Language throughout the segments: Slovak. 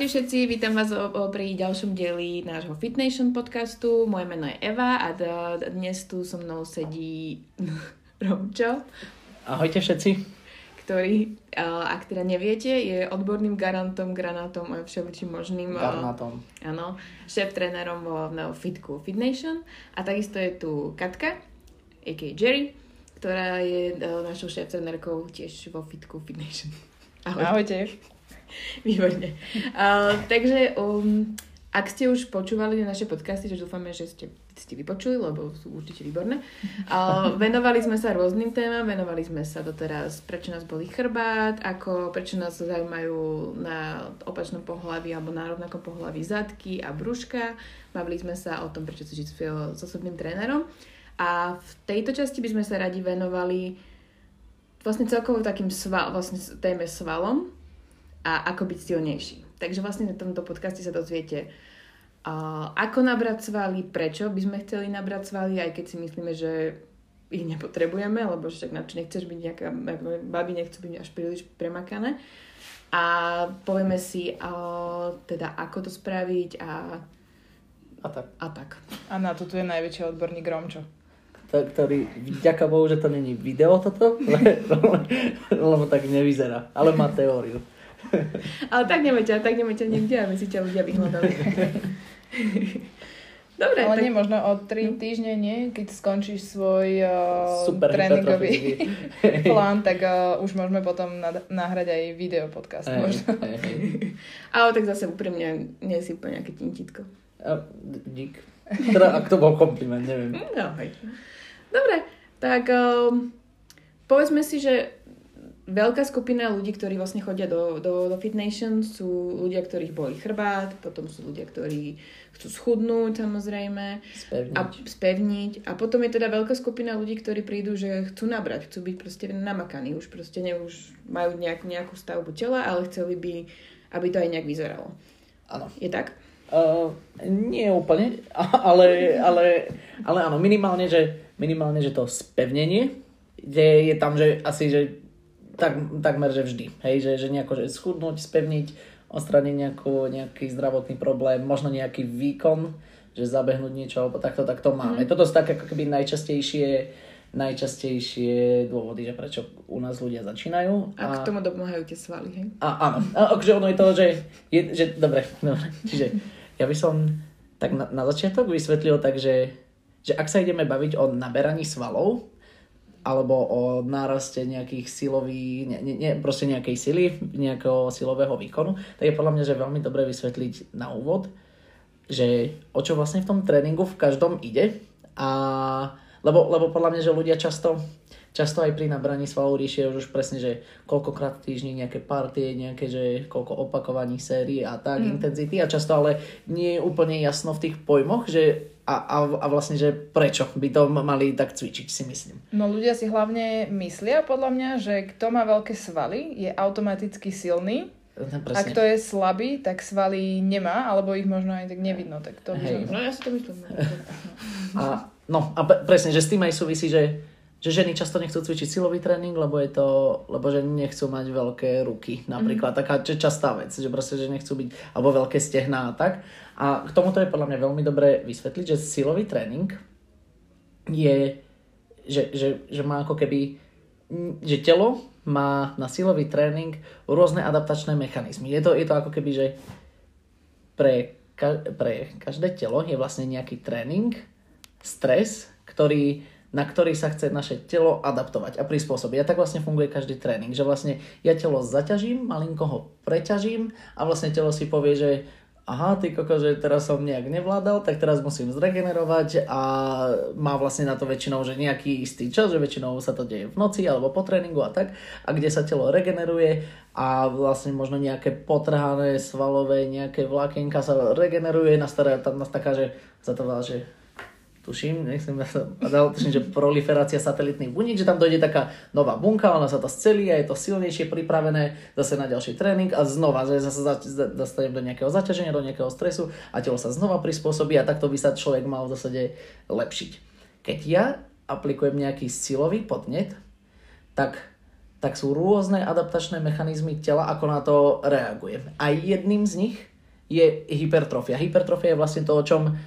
Čaute všetci, vítam vás pri ďalšom dieli nášho Fitnation podcastu. Moje meno je Eva a dnes tu so mnou sedí Romčo. Ahojte všetci. Ktorý, ak teda neviete, je odborným garantom, granátom a všeličím možným. Garnátom. Áno, šéf-trénerom vo Fitku Fitnation. A takisto je tu Katka, a.k. Jerry, ktorá je našou šéf-trénerkou tiež vo Fitku Fitnation. Ahoj. Ahojte. Výborne. Uh, takže um, ak ste už počúvali naše podcasty, čo dúfame, že ste, ste vypočuli, lebo sú určite výborné, uh, venovali sme sa rôznym témam, venovali sme sa doteraz, prečo nás boli chrbát, ako, prečo nás zaujímajú na opačnom pohľavi alebo na rovnakom pohľavi zadky a brúška. Bavili sme sa o tom, prečo si žiť s osobným trénerom. A v tejto časti by sme sa radi venovali vlastne celkovo takým sval, vlastne téme svalom, a ako byť silnejší. Takže vlastne na tomto podcaste sa dozviete, uh, ako nabrať svaly, prečo by sme chceli nabrať svaly, aj keď si myslíme, že ich nepotrebujeme, lebo však na čo nechceš byť nejaká, baby nechcú byť až príliš premakané. A povieme si uh, teda, ako to spraviť a, a tak. A, tak. a na to tu je najväčší odborník Romčo ktorý, vďaka Bohu, že to není video toto, lebo tak nevyzerá, ale má teóriu. Ale tak ťa, tak ťa nikde, aby si ťa ľudia vyhľadali. Dobre, Ale tak... nie, možno o 3 hm? týždne, nie? Keď skončíš svoj uh, Super tréningový plán, tak uh, už môžeme potom nad- nahrať aj video podcast. Hey, možno. Hey, hey. Ale tak zase úprimne nie si úplne nejaké tintitko. Uh, dík. Teda, ak to bol kompliment, neviem. No, hej. Dobre, tak um, povedzme si, že veľká skupina ľudí, ktorí vlastne chodia do, do, do Fitnation, sú ľudia, ktorých boli chrbát, potom sú ľudia, ktorí chcú schudnúť samozrejme spevniť. a spevniť. A potom je teda veľká skupina ľudí, ktorí prídu, že chcú nabrať, chcú byť proste namakaní, už proste ne, už majú nejakú, nejakú stavbu tela, ale chceli by, aby to aj nejak vyzeralo. Áno. Je tak? Uh, nie úplne, ale, ale, ale áno, minimálne, že, minimálne, že to spevnenie, kde je tam, že asi, že tak, takmer, že vždy. Hej, že, že nejako, že schudnúť, spevniť, odstraniť nejakú, nejaký zdravotný problém, možno nejaký výkon, že zabehnúť niečo, alebo takto, tak to máme. Mm. Toto sú také ako keby najčastejšie, najčastejšie dôvody, že prečo u nás ľudia začínajú. A, a k tomu dopomáhajú tie svaly, hej? A, áno. A, akože ono je to, že, je, že dobre, dobre. Čiže ja by som tak na, na začiatok vysvetlil tak, že, že ak sa ideme baviť o naberaní svalov, alebo o náraste nejakých silových, ne, ne, ne, proste nejakej sily, nejakého silového výkonu, tak je podľa mňa, že veľmi dobre vysvetliť na úvod, že o čo vlastne v tom tréningu v každom ide a lebo, lebo podľa mňa, že ľudia často často aj pri nabraní svalov riešia už presne, že koľkokrát v týždni nejaké partie, nejaké, že koľko opakovaní série a tak, mm. intenzity a často ale nie je úplne jasno v tých pojmoch, že a, a, a vlastne, že prečo by to mali tak cvičiť, si myslím. No ľudia si hlavne myslia podľa mňa, že kto má veľké svaly, je automaticky silný, Presne. A kto je slabý, tak svaly nemá, alebo ich možno aj tak nevidno. Tak to Hej. No ja si to myslím. A, no a presne, že s tým aj súvisí, že že ženy často nechcú cvičiť silový tréning, lebo je to, lebo že nechcú mať veľké ruky, napríklad. Mm. Taká častá vec, že proste, že nechcú byť, alebo veľké stehná a tak. A k tomuto je podľa mňa veľmi dobré vysvetliť, že silový tréning je, že, že, že má ako keby, že telo má na silový tréning rôzne adaptačné mechanizmy. Je to, je to ako keby, že pre, pre každé telo je vlastne nejaký tréning, stres, ktorý na ktorý sa chce naše telo adaptovať a prispôsobiť. A tak vlastne funguje každý tréning, že vlastne ja telo zaťažím, malinko ho preťažím a vlastne telo si povie, že aha, ty koko, že teraz som nejak nevládal, tak teraz musím zregenerovať a má vlastne na to väčšinou, že nejaký istý čas, že väčšinou sa to deje v noci alebo po tréningu a tak, a kde sa telo regeneruje a vlastne možno nejaké potrhané svalové, nejaké vlákienka sa regeneruje, nastará tam taká, že sa to že tuším, nechcem dal, tuším, že proliferácia satelitných buník, že tam dojde taká nová bunka, ona sa to scelí a je to silnejšie pripravené zase na ďalší tréning a znova že zase dostanem do nejakého zaťaženia, do nejakého stresu a telo sa znova prispôsobí a takto by sa človek mal v zásade lepšiť. Keď ja aplikujem nejaký silový podnet, tak, tak sú rôzne adaptačné mechanizmy tela, ako na to reaguje. A jedným z nich je hypertrofia. Hypertrofia je vlastne to, o čom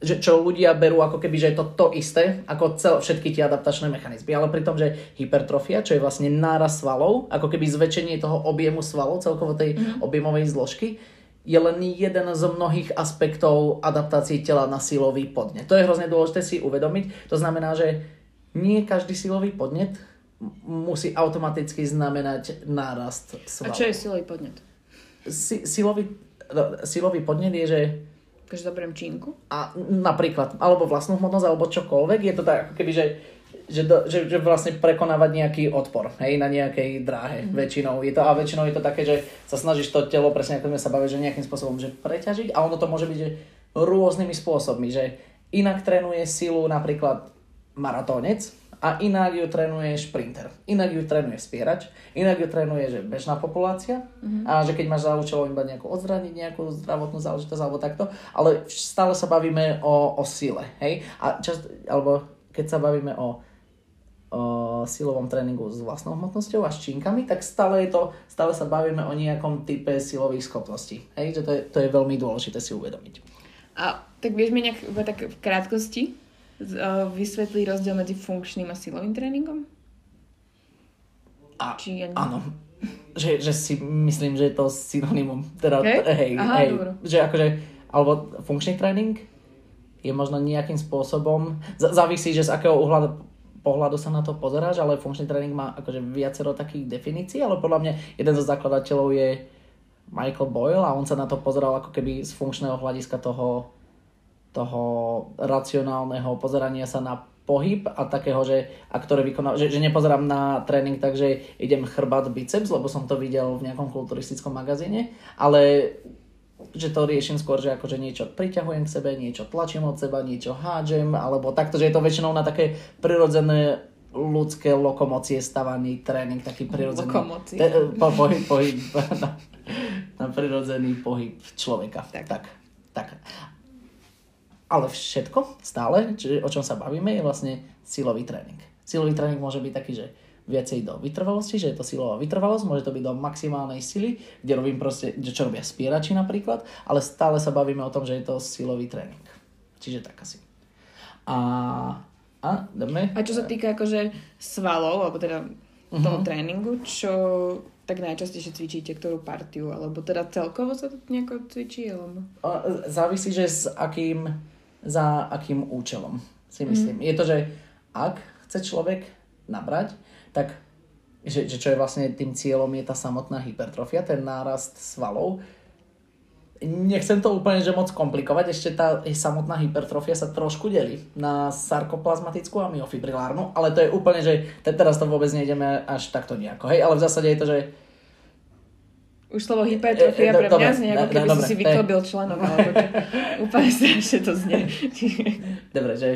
že čo ľudia berú ako keby, že je to to isté, ako cel, všetky tie adaptačné mechanizmy. Ale pri tom, že hypertrofia, čo je vlastne náraz svalov, ako keby zväčšenie toho objemu svalov, celkovo tej mm-hmm. objemovej zložky, je len jeden z mnohých aspektov adaptácie tela na silový podnet. To je hrozne dôležité si uvedomiť. To znamená, že nie každý silový podnet musí automaticky znamenať nárast svalov. A čo je silový podnet? Si, silový, no, silový podnet je, že Takže zoberiem činku? A napríklad, alebo vlastnú hmotnosť, alebo čokoľvek. Je to tak, ako keby, že, že, do, že, že vlastne prekonávať nejaký odpor, hej, na nejakej dráhe mm-hmm. väčšinou. Je to, a väčšinou je to také, že sa snažíš to telo, presne ako sme sa bavili, že nejakým spôsobom že preťažiť a ono to môže byť že rôznymi spôsobmi, že inak trénuje silu napríklad maratónec, a inak ju trénuje šprinter, inak ju trénuje spierač, inak ju trénuje že bežná populácia mm-hmm. a že keď máš za účelom iba nejakú odzraniť nejakú zdravotnú záležitosť alebo takto, ale stále sa bavíme o, o sile, hej? A čas, alebo keď sa bavíme o, o silovom tréningu s vlastnou hmotnosťou a s činkami, tak stále, je to, stále sa bavíme o nejakom type silových schopností. Hej? Že to, je, to je veľmi dôležité si uvedomiť. A tak vieš mi nejak tak v krátkosti vysvetlí rozdiel medzi funkčným a silovým tréningom? A, Či ja áno. Že, že si myslím, že je to synonymum. Teda, hej, hej, Aha, hej že akože, alebo funkčný tréning je možno nejakým spôsobom, závisí, že z akého uhľadu pohľadu sa na to pozeráš, ale funkčný tréning má akože viacero takých definícií, ale podľa mňa jeden zo zakladateľov je Michael Boyle a on sa na to pozeral ako keby z funkčného hľadiska toho toho racionálneho pozerania sa na pohyb a takého, že, a ktoré vykoná, že, že nepozerám na tréning tak, že idem chrbát biceps, lebo som to videl v nejakom kulturistickom magazíne, ale že to riešim skôr, že akože niečo priťahujem k sebe, niečo tlačím od seba, niečo hádžem, alebo takto, že je to väčšinou na také prirodzené ľudské lokomocie stavaný tréning, taký prirodzený... Lokomocie. Te, po, pohyb, pohyb na, na prirodzený pohyb človeka. Tak. tak. tak. Ale všetko stále, čiže o čom sa bavíme, je vlastne silový tréning. Silový tréning môže byť taký, že viacej do vytrvalosti, že je to silová vytrvalosť, môže to byť do maximálnej sily, kde robím proste, čo robia spierači napríklad, ale stále sa bavíme o tom, že je to silový tréning. Čiže tak asi. A, a dáme. A čo sa týka akože svalov, alebo teda toho uh-huh. tréningu, čo tak najčastejšie cvičíte ktorú partiu, alebo teda celkovo sa to nejako cvičí? Alebo... Závisí, že s akým za akým účelom, si myslím. Mm. Je to, že ak chce človek nabrať, tak že, že čo je vlastne tým cieľom je tá samotná hypertrofia, ten nárast svalov. Nechcem to úplne že moc komplikovať, ešte tá samotná hypertrofia sa trošku delí na sarkoplazmatickú a myofibrilárnu, ale to je úplne, že teraz to vôbec nejdeme až takto nejako, hej, ale v zásade je to, že už slovo hypertrofia e, e, pre mňa znie, ako keby si si vyklobil členok, alebo čo. Úplne strašne to znie. Dobre, že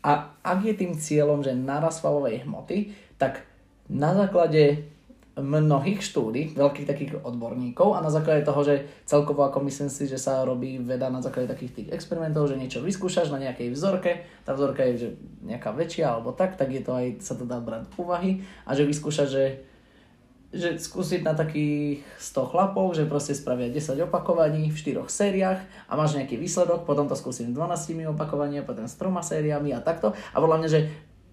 a ak je tým cieľom, že naraz svalovej hmoty, tak na základe mnohých štúdí, veľkých takých odborníkov a na základe toho, že celkovo ako myslím si, že sa robí veda na základe takých tých experimentov, že niečo vyskúšaš na nejakej vzorke, tá vzorka je že nejaká väčšia alebo tak, tak je to aj, sa to dá brať úvahy a že vyskúšaš, že že skúsiť na takých 100 chlapov, že proste spravia 10 opakovaní v 4 sériách a máš nejaký výsledok, potom to skúsim 12 opakovania, potom s 3 sériami a takto. A podľa mňa, že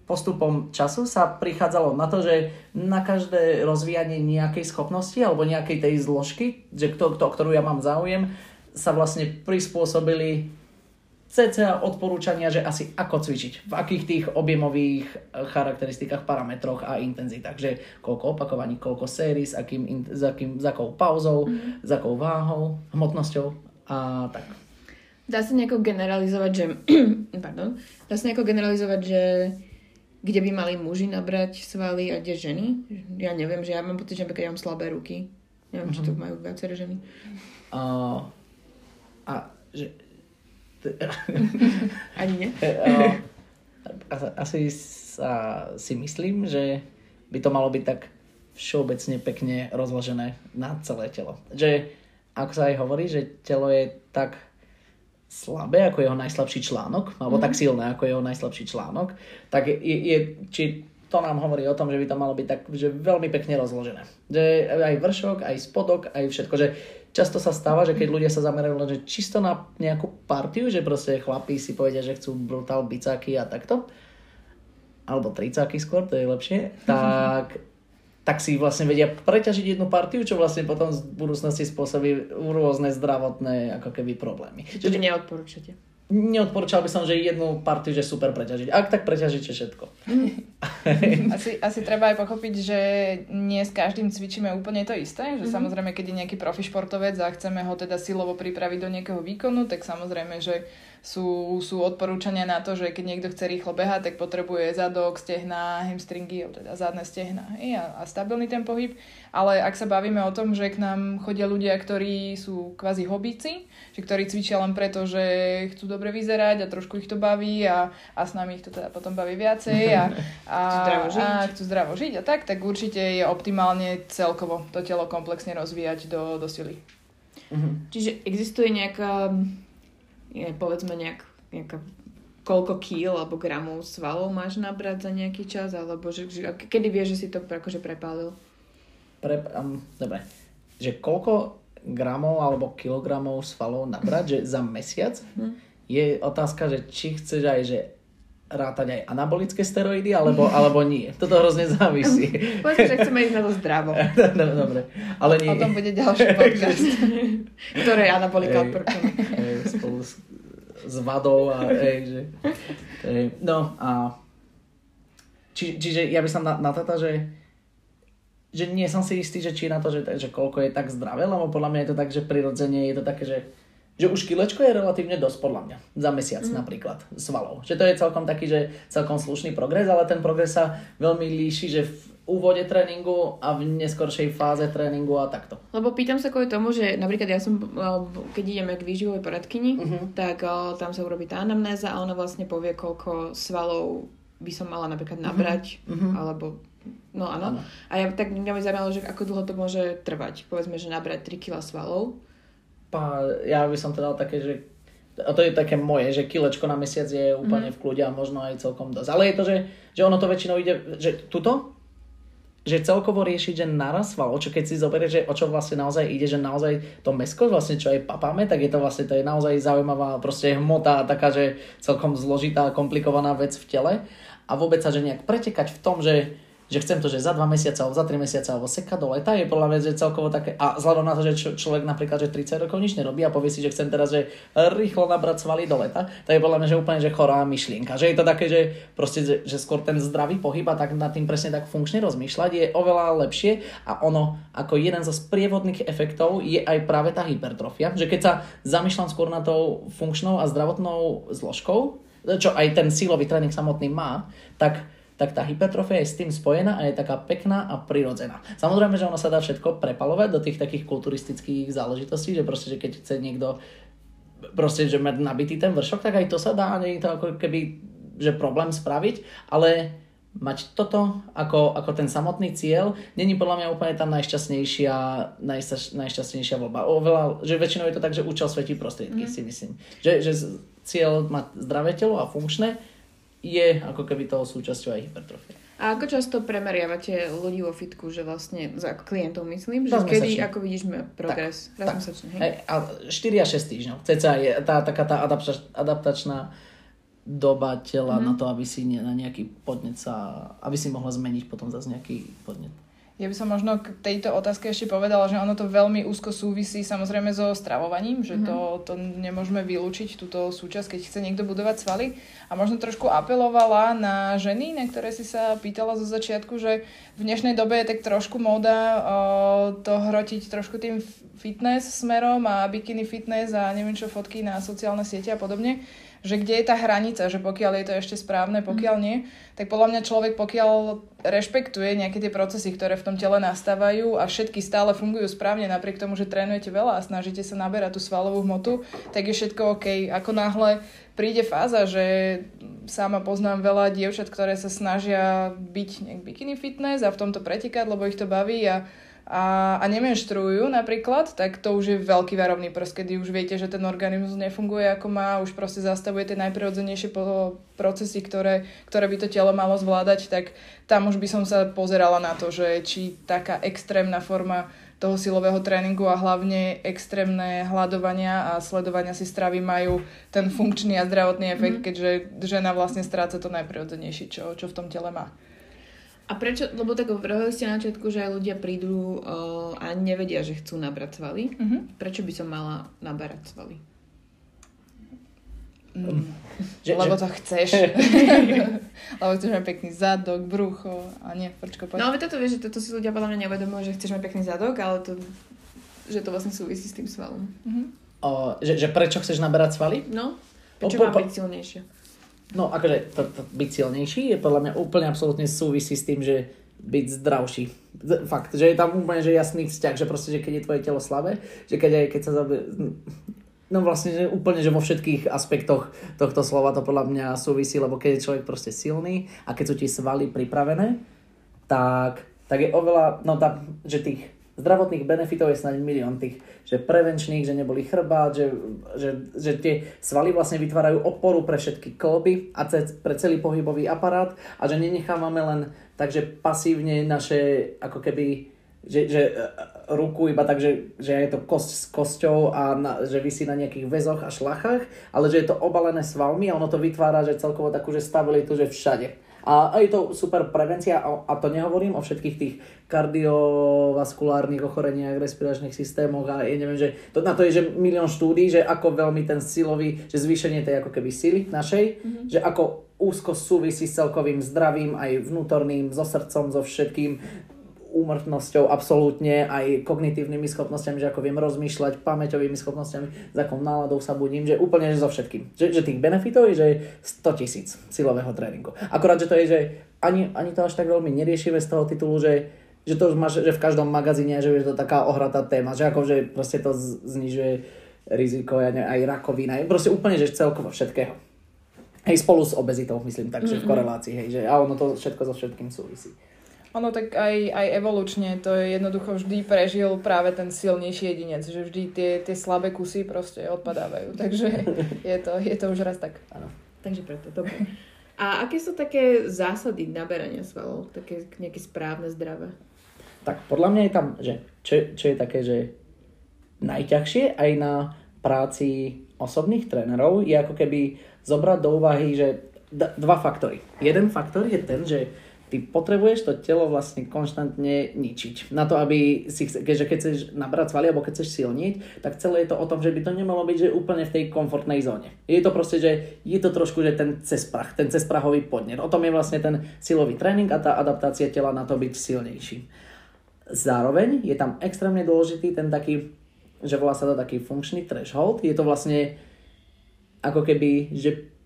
postupom času sa prichádzalo na to, že na každé rozvíjanie nejakej schopnosti alebo nejakej tej zložky, že kto, kto, ktorú ja mám záujem, sa vlastne prispôsobili cca odporúčania, že asi ako cvičiť, v akých tých objemových eh, charakteristikách, parametroch a intenzitách, že koľko opakovaní, koľko sérií, s, akým, s, akým, s akou pauzou, mm-hmm. s akou váhou, hmotnosťou a tak. Dá sa nejako generalizovať, že... pardon. Dá sa nejako generalizovať, že kde by mali muži nabrať svaly a kde ženy? Ja neviem, že ja mám pocit, že ja mám slabé ruky. Neviem, mm-hmm. či to mhm. majú viaceré ženy. Uh, a že Ani nie? Asi sa, si myslím, že by to malo byť tak všeobecne pekne rozložené na celé telo. Že ako sa aj hovorí, že telo je tak slabé ako jeho najslabší článok, alebo mm. tak mhm. silné ako jeho najslabší článok, tak je, je, či to nám hovorí o tom, že by to malo byť tak, že veľmi pekne rozložené. Že aj vršok, aj spodok, aj všetko, že často sa stáva, že keď ľudia sa zamerajú len že čisto na nejakú partiu, že proste chlapí si povedia, že chcú brutál bicáky a takto, alebo tricáky skôr, to je lepšie, tak, tak si vlastne vedia preťažiť jednu partiu, čo vlastne potom v budúcnosti spôsobí rôzne zdravotné ako keby problémy. Čo vy neodporúčate? Neodporúčal by som, že jednu partiu, že super preťažiť. Ak tak preťažíte všetko. asi, asi treba aj pochopiť, že nie s každým cvičíme úplne to isté. Že mm-hmm. samozrejme, keď je nejaký profi športovec a chceme ho teda silovo pripraviť do nejakého výkonu, tak samozrejme, že sú, sú odporúčania na to, že keď niekto chce rýchlo behať, tak potrebuje zadok, stehna, hamstringy, teda zadné stehna hej, a, a stabilný ten pohyb. Ale ak sa bavíme o tom, že k nám chodia ľudia, ktorí sú kvázi hobíci, že ktorí cvičia len preto, že chcú dobre vyzerať a trošku ich to baví a, a s nami ich to teda potom baví viacej a, a, chcú, zdravo žiť. a chcú zdravo žiť a tak, tak určite je optimálne celkovo to telo komplexne rozvíjať do, do sily. Mhm. Čiže existuje nejaká je, povedzme nejak, nejaká koľko kýl alebo gramov svalov máš nabrať za nejaký čas, alebo že, že, kedy vieš, že si to akože prepálil? Pre, um, dobre, že koľko gramov alebo kilogramov svalov nabrať, že za mesiac hm. Je otázka, že či chceš aj, že rátať aj anabolické steroidy, alebo, alebo nie. Toto hrozne závisí. Povedzme, že chceme ísť na to zdravo. no, dobre, ale nie. O tom bude ďalší podcast. Ktoré je anabolika. Spolu s, s vadou a ej, že... Ej, no a... Či, čiže ja by som na, na toto, že že nie som si istý, že či na to, že, že koľko je tak zdravé, lebo podľa mňa je to tak, že prirodzene je to také, že že už kilečko je relatívne dosť podľa mňa. Za mesiac mm. napríklad svalov. Že to je celkom taký, že celkom slušný progres, ale ten progres sa veľmi líši, že v úvode tréningu a v neskoršej fáze tréningu a takto. Lebo pýtam sa kvôli tomu, že napríklad ja som, keď ideme k výživovej poradkyni, uh-huh. tak tam sa urobí tá anamnéza a ona vlastne povie, koľko svalov by som mala napríklad nabrať, uh-huh. alebo No áno. A ja tak mňa mi zaujímalo, že ako dlho to môže trvať. Povedzme, že nabrať 3 kg svalov pá, ja by som to dal také, že a to je také moje, že kilečko na mesiac je úplne mm. v kľude a možno aj celkom dosť. Ale je to, že, že ono to väčšinou ide, že tuto, že celkovo riešiť, že naraz sval, čo keď si zoberieš, že o čo vlastne naozaj ide, že naozaj to mesko, vlastne čo aj papáme, tak je to vlastne, to je naozaj zaujímavá proste hmota, taká, že celkom zložitá, komplikovaná vec v tele. A vôbec sa, že nejak pretekať v tom, že že chcem to, že za 2 mesiace alebo za 3 mesiace alebo seka do leta je podľa mňa, že celkovo také, a vzhľadom na to, že človek napríklad, že 30 rokov nič nerobí a povie si, že chcem teraz, že rýchlo nabrať svaly do leta, to je podľa mňa, že úplne, že chorá myšlienka, že je to také, že proste, že, že skôr ten zdravý pohyb a tak nad tým presne tak funkčne rozmýšľať je oveľa lepšie. A ono ako jeden zo sprievodných efektov je aj práve tá hypertrofia, že keď sa zamýšľam skôr na tou funkčnou a zdravotnou zložkou, čo aj ten sílový tréning samotný má, tak tak tá hypertrofia je s tým spojená a je taká pekná a prirodzená. Samozrejme, že ono sa dá všetko prepalovať do tých takých kulturistických záležitostí, že proste, že keď chce niekto proste, že mať nabitý ten vršok, tak aj to sa dá, nie je to ako keby, že problém spraviť, ale mať toto ako, ako ten samotný cieľ, není podľa mňa úplne tá najšťastnejšia, najšťastnejšia, najšťastnejšia voľba. Oveľa, že väčšinou je to tak, že účel svetí prostriedky, mm. si myslím. Že, že cieľ mať zdravé telo a funkčné je ako keby toho súčasťou aj hypertrofie. A ako často premeriavate ľudí vo fitku, že vlastne, za klientov myslím, že kedy, ako vidíš progres? Tak, Raz tak. mesačne, hej? A 4 až 6 týždňov. Ceca je tá, taká tá adaptač, adaptačná doba tela mm. na to, aby si na nejaký podnet sa, aby si mohla zmeniť potom zase nejaký podnet. Ja by som možno k tejto otázke ešte povedala, že ono to veľmi úzko súvisí samozrejme so stravovaním, že to, mhm. to nemôžeme vylúčiť, túto súčasť, keď chce niekto budovať svaly. A možno trošku apelovala na ženy, na ktoré si sa pýtala zo začiatku, že v dnešnej dobe je tak trošku móda o, to hrotiť trošku tým fitness smerom a bikini fitness a neviem čo fotky na sociálne siete a podobne že kde je tá hranica, že pokiaľ je to ešte správne, pokiaľ nie, tak podľa mňa človek, pokiaľ rešpektuje nejaké tie procesy, ktoré v tom tele nastávajú a všetky stále fungujú správne, napriek tomu, že trénujete veľa a snažíte sa naberať tú svalovú hmotu, tak je všetko OK. Ako náhle príde fáza, že sama poznám veľa dievčat, ktoré sa snažia byť nejak bikini fitness a v tomto pretekať, lebo ich to baví a a, a nemenštruujú napríklad, tak to už je veľký varovný prst, kedy už viete, že ten organizmus nefunguje ako má, už proste zastavuje tie najprirodzenejšie procesy, ktoré, ktoré by to telo malo zvládať, tak tam už by som sa pozerala na to, že či taká extrémna forma toho silového tréningu a hlavne extrémne hľadovania a sledovania si stravy majú ten funkčný a zdravotný efekt, mm. keďže žena vlastne stráca to najprirodzenejšie, čo, čo v tom tele má. A prečo, lebo tak hovorili ste na začiatku, že aj ľudia prídu uh, a nevedia, že chcú nabrať svaly. Mm-hmm. Prečo by som mala naberať svaly? Mm. Že, lebo to chceš. lebo chceš mať pekný zadok, brucho a nie, počko, poď. No ale toto vieš, že toto si ľudia podľa mňa neuvedomujú, že chceš mať pekný zadok, ale to, že to vlastne súvisí s tým svalom. Mm-hmm. O, že, že prečo chceš naberať svaly? No, prečo mám byť silnejšie? No, akože to, to byť silnejší je podľa mňa úplne absolútne súvisí s tým, že byť zdravší. Fakt, že je tam úplne že jasný vzťah, že proste, že keď je tvoje telo slabé, že keď aj keď sa zabe... No vlastne, že úplne, že vo všetkých aspektoch tohto slova to podľa mňa súvisí, lebo keď je človek proste silný a keď sú ti svaly pripravené, tak, tak je oveľa, no tá, že tých zdravotných benefitov je snáď milión tých, že prevenčných, že neboli chrbát, že, že, že tie svaly vlastne vytvárajú oporu pre všetky kloby a pre celý pohybový aparát a že nenechávame len takže pasívne naše ako keby že, že e, ruku iba tak, že, že je to kosť s kosťou a na, že vysí na nejakých väzoch a šlachách, ale že je to obalené svalmi a ono to vytvára, že celkovo takú že stabilitu, že všade. A je to super prevencia a to nehovorím o všetkých tých kardiovaskulárnych ochoreniach, respiračných systémoch a ja neviem, že to, na to je že milión štúdí, že ako veľmi ten silový, že zvýšenie tej ako keby sily našej, mm-hmm. že ako úzko súvisí s celkovým zdravím, aj vnútorným, so srdcom, so všetkým, úmrtnosťou absolútne, aj kognitívnymi schopnosťami, že ako viem rozmýšľať, pamäťovými schopnosťami, s akou náladou sa budím, že úplne že so všetkým. Že, že tých benefitov je, že 100 tisíc silového tréningu. Akorát, že to je, že ani, ani to až tak veľmi neriešime z toho titulu, že že to už máš, že v každom magazíne, že je to taká ohratá téma, že ako, že proste to znižuje riziko, ja neviem, aj rakovina, proste úplne, že celkovo všetkého. Hej, spolu s obezitou, myslím, takže mm-hmm. v korelácii, hej, že a ono to všetko so všetkým súvisí. Ono tak aj, aj evolučne to je jednoducho vždy prežil práve ten silnejší jedinec, že vždy tie, tie slabé kusy proste odpadávajú, takže je to, je to už raz tak. Áno. Takže preto, dobre. A aké sú také zásady naberania svalov? Také nejaké správne, zdravé? Tak podľa mňa je tam, že čo, čo je také, že najťažšie aj na práci osobných trénerov je ako keby zobrať do úvahy, že d- dva faktory. Jeden faktor je ten, že ty potrebuješ to telo vlastne konštantne ničiť. Na to, aby si, keďže keď chceš nabrať svaly alebo keď chceš silniť, tak celé je to o tom, že by to nemalo byť že úplne v tej komfortnej zóne. Je to proste, že je to trošku, že ten cesprach, ten cesprahový podnet. O tom je vlastne ten silový tréning a tá adaptácia tela na to byť silnejší. Zároveň je tam extrémne dôležitý ten taký, že volá sa to taký funkčný threshold. Je to vlastne ako keby, že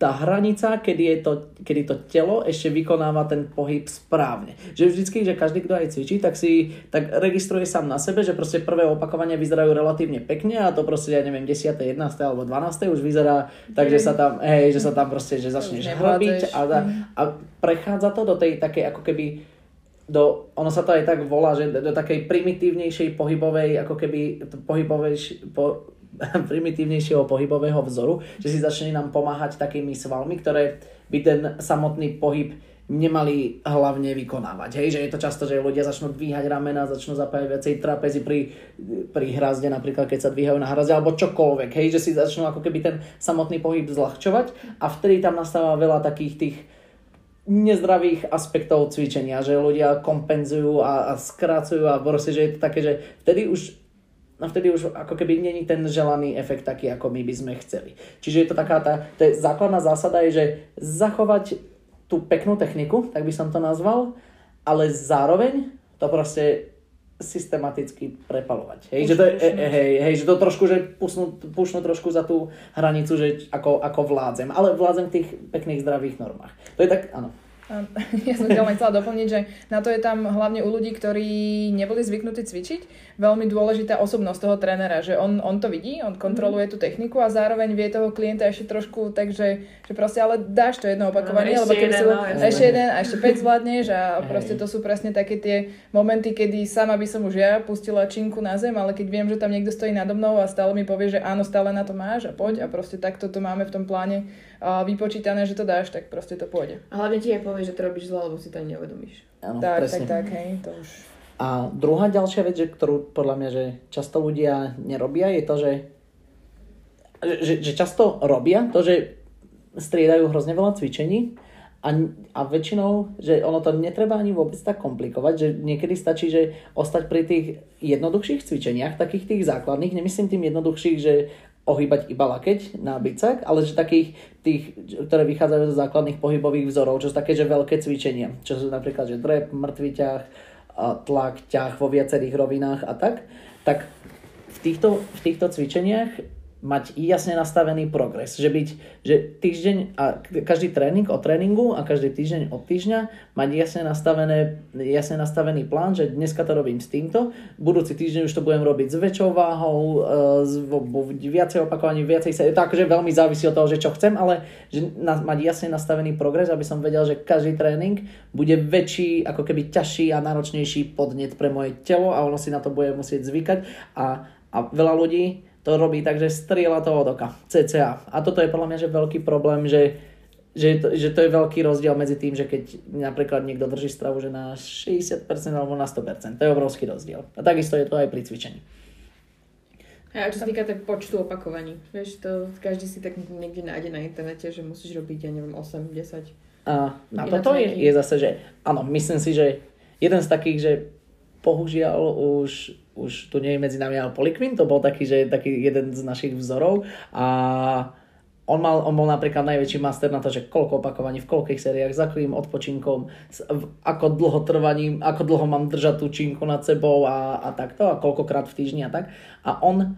tá hranica, kedy, je to, kedy to telo ešte vykonáva ten pohyb správne. Že vždycky, že každý, kto aj cvičí, tak si tak registruje sám na sebe, že proste prvé opakovania vyzerajú relatívne pekne a to proste, ja neviem, 10., 11. alebo 12. už vyzerá tak, že sa tam, hej, že sa tam proste, že začneš hrabiť a, a prechádza to do tej takej ako keby do, ono sa to aj tak volá, že do, do takej primitívnejšej pohybovej, ako keby pohybovej, po, primitívnejšieho pohybového vzoru, že si začne nám pomáhať takými svalmi, ktoré by ten samotný pohyb nemali hlavne vykonávať. Hej, že je to často, že ľudia začnú dvíhať ramena, začnú zapájať viacej trapezy pri, pri hrazde, napríklad keď sa dvíhajú na hrazde, alebo čokoľvek, hej, že si začnú ako keby ten samotný pohyb zľahčovať a vtedy tam nastáva veľa takých tých nezdravých aspektov cvičenia, že ľudia kompenzujú a, a skracujú a proste, že je to také, že vtedy už no vtedy už ako keby není ten želaný efekt taký, ako my by sme chceli. Čiže je to taká tá, to je základná zásada je, že zachovať tú peknú techniku, tak by som to nazval, ale zároveň to proste systematicky prepalovať. Hej, že to, je, hej, hej, že to trošku, že pusnú, pušnú trošku za tú hranicu, že ako, ako vládzem. Ale vládzem v tých pekných zdravých normách. To je tak, áno. Ja som len chcela doplniť, že na to je tam hlavne u ľudí, ktorí neboli zvyknutí cvičiť, veľmi dôležitá osobnosť toho trénera, že on, on to vidí, on kontroluje tú techniku a zároveň vie toho klienta ešte trošku, takže že proste ale dáš to jedno opakovanie, no, lebo keby si no, ešte jeden a ešte 5 zvládneš a proste to sú presne také tie momenty, kedy sama by som už ja pustila činku na zem, ale keď viem, že tam niekto stojí nado mnou a stále mi povie, že áno, stále na to máš a poď a proste takto to máme v tom pláne vypočítané, že to dáš, tak proste to pôjde. A hlavne ti aj povie, že to robíš zle, lebo si to ani neuvedomíš. Áno, tak, presne. tak, tak, hej, to už... A druhá ďalšia vec, že, ktorú podľa mňa, že často ľudia nerobia, je to, že, že, že často robia to, že striedajú hrozne veľa cvičení a, a väčšinou, že ono to netreba ani vôbec tak komplikovať, že niekedy stačí, že ostať pri tých jednoduchších cvičeniach, takých tých základných, nemyslím tým jednoduchších, že ohýbať iba lakeť na bicak, ale že takých tých, ktoré vychádzajú zo základných pohybových vzorov, čo sú také, že veľké cvičenia, čo sú napríklad, že drep, mŕtvy ťah, tlak, ťah vo viacerých rovinách a tak, tak v týchto, v týchto cvičeniach mať jasne nastavený progres. Že byť, že týždeň a každý tréning o tréningu a každý týždeň od týždňa mať jasne, nastavené, jasne nastavený plán, že dneska to robím s týmto, budúci týždeň už to budem robiť s väčšou váhou, e, s viacej opakovaní, viacej sa, takže veľmi závisí od toho, že čo chcem, ale že na, mať jasne nastavený progres, aby som vedel, že každý tréning bude väčší, ako keby ťažší a náročnejší podnet pre moje telo a ono si na to bude musieť zvykať a, a veľa ľudí to robí tak, že strieľa to od oka, cca. A toto je podľa mňa že veľký problém, že, že, to, že to je veľký rozdiel medzi tým, že keď napríklad niekto drží stravu že na 60% alebo na 100%. To je obrovský rozdiel. A takisto je to aj pri cvičení. A čo sa týka tak počtu opakovaní, vieš, to každý si tak niekde nájde na internete, že musíš robiť, ja neviem, 8, 10. A na toto je, je zase, že áno, myslím si, že jeden z takých, že bohužiaľ už už tu nie je medzi nami ale Polikvin, to bol taký, že taký jeden z našich vzorov a on, mal, on bol napríklad najväčší master na to, že koľko opakovaní, v koľkých sériách, za akým odpočinkom, ako dlho trvaním, ako dlho mám držať tú činku nad sebou a, a takto a koľkokrát v týždni a tak. A on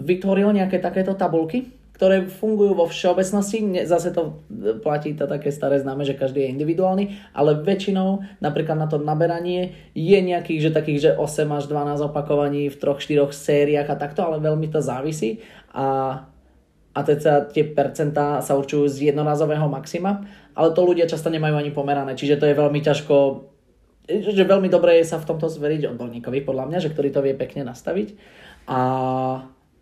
vytvoril nejaké takéto tabulky, ktoré fungujú vo všeobecnosti. Zase to platí to také staré známe, že každý je individuálny, ale väčšinou napríklad na to naberanie je nejakých, že takých, že 8 až 12 opakovaní v 3-4 sériách a takto, ale veľmi to závisí a a teda tie percentá sa určujú z jednorazového maxima, ale to ľudia často nemajú ani pomerané, čiže to je veľmi ťažko, že veľmi dobré je sa v tomto zveriť odborníkovi, podľa mňa, že ktorý to vie pekne nastaviť. A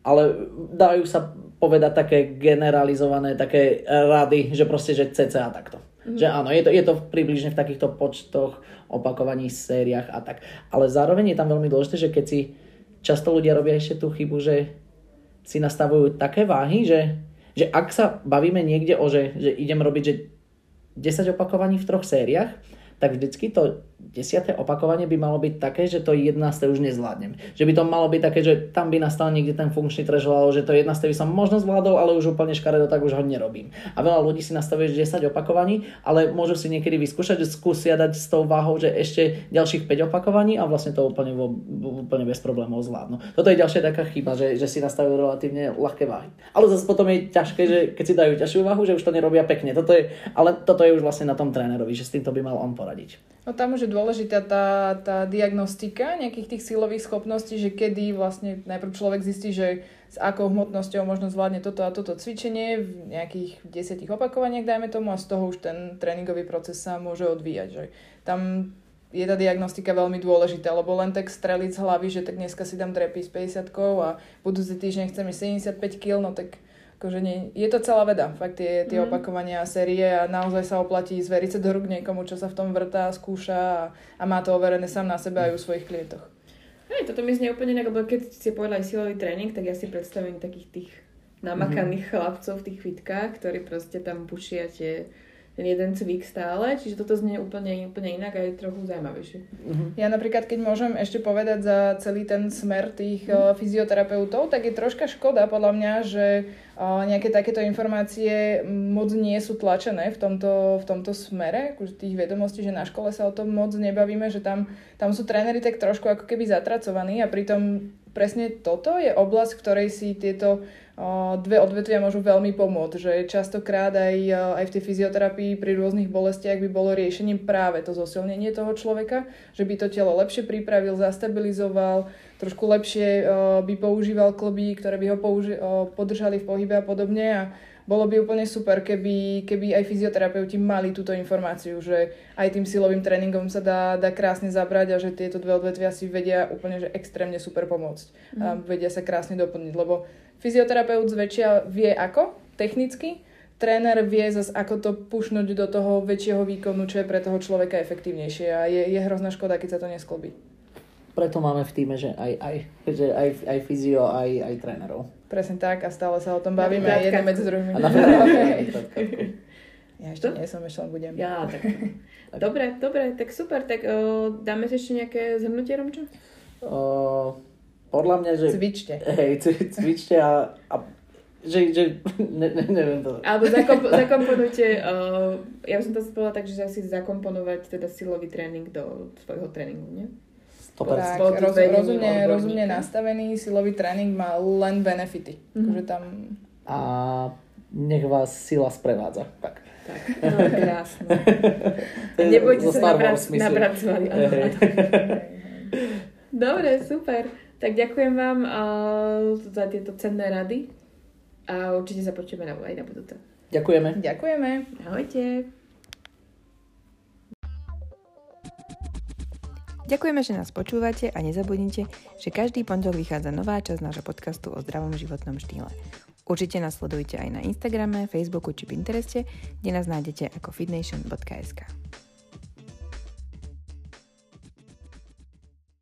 ale dajú sa povedať také generalizované také rady, že proste, že cca takto. Mm. Že áno, je to, je to približne v takýchto počtoch, opakovaní, sériách a tak. Ale zároveň je tam veľmi dôležité, že keď si často ľudia robia ešte tú chybu, že si nastavujú také váhy, že, že ak sa bavíme niekde o, že, že idem robiť že 10 opakovaní v troch sériách, tak vždycky to desiate opakovanie by malo byť také, že to 11. už nezvládnem. Že by to malo byť také, že tam by nastal niekde ten funkčný threshold, že to 11. by som možno zvládol, ale už úplne škaredo, tak už ho nerobím. A veľa ľudí si nastavuje 10 opakovaní, ale môžu si niekedy vyskúšať, že skúsia dať s tou váhou, že ešte ďalších 5 opakovaní a vlastne to úplne, úplne bez problémov zvládnu. Toto je ďalšia taká chyba, že, že si nastavujú relatívne ľahké váhy. Ale zase potom je ťažké, že keď si dajú ťažšiu váhu, že už to nerobia pekne. Toto je, ale toto je už vlastne na tom trénerovi, že s týmto by mal on poradiť. No tam už je dôležitá tá, tá diagnostika nejakých tých silových schopností, že kedy vlastne najprv človek zistí, že s akou hmotnosťou možno zvládne toto a toto cvičenie v nejakých desiatich opakovaniach, dajme tomu, a z toho už ten tréningový proces sa môže odvíjať. Že tam je tá diagnostika veľmi dôležitá, lebo len tak streliť z hlavy, že tak dneska si dám drepy s 50 a budúci týždeň chcem 75 kg, no tak akože nie, je to celá veda, fakt tie, tie mm. opakovania a série a naozaj sa oplatí zveriť sa do rúk niekomu, čo sa v tom vrtá, skúša a, a má to overené sám na sebe aj u svojich klientoch. Hej, toto mi znie úplne inak, lebo keď si povedala silový tréning, tak ja si predstavím takých tých namakaných mm. chlapcov v tých fitkách, ktorí proste tam pušia tie ten jeden cvik stále, čiže toto znie úplne, úplne inak a je trochu zaujímavejšie. Uh-huh. Ja napríklad, keď môžem ešte povedať za celý ten smer tých uh, fyzioterapeutov, tak je troška škoda podľa mňa, že uh, nejaké takéto informácie moc nie sú tlačené v tomto, v tomto smere, tých vedomostí, že na škole sa o tom moc nebavíme, že tam, tam sú tréneri tak trošku ako keby zatracovaní a pritom presne toto je oblasť, v ktorej si tieto dve odvetvia môžu veľmi pomôcť, že častokrát aj, aj v tej fyzioterapii pri rôznych bolestiach by bolo riešením práve to zosilnenie toho človeka, že by to telo lepšie pripravil, zastabilizoval, trošku lepšie by používal klby, ktoré by ho použi- podržali v pohybe a podobne a bolo by úplne super, keby, keby aj fyzioterapeuti mali túto informáciu, že aj tým silovým tréningom sa dá, dá krásne zabrať a že tieto dve odvetvia si vedia úplne že extrémne super pomôcť. Mm. A vedia sa krásne doplniť, lebo fyzioterapeut zväčšia vie ako, technicky, tréner vie zase ako to pušnúť do toho väčšieho výkonu, čo je pre toho človeka efektívnejšie a je, je hrozná škoda, keď sa to nesklobí. Preto máme v týme, že aj, aj, že aj, aj fyzio, aj, aj trénerov. Presne tak a stále sa o tom bavíme aj jeden medzi druhými. A Ja ešte nie som, ešte len budem. Ja, tak. dobre, dobre, tak super. Tak uh, dáme si ešte nejaké zhrnutie, Romčo? Uh, podľa mňa, že... Cvičte. Hej, cvičte a, a že, že ne, ne, neviem to. Alebo zakomp- zakomponujte, uh, ja by som to povedala tak, že asi zakomponovať teda silový tréning do svojho tréningu, nie? Tak, roz, rozumne, rozumne nastavený silový tréning má len benefity. Mm-hmm. tam... A nech vás sila sprevádza. Tak. Tak, no, krásne. Nebojte sa nabrať, nabrať Dobre, super. Tak ďakujem vám uh, za tieto cenné rady a určite sa počujeme aj na budúce. Ďakujeme. Ďakujeme. Ahojte. Ďakujeme, že nás počúvate a nezabudnite, že každý pondelok vychádza nová časť nášho podcastu o zdravom životnom štýle. Určite nás sledujte aj na Instagrame, Facebooku či Pintereste, kde nás nájdete ako fitnation.sk.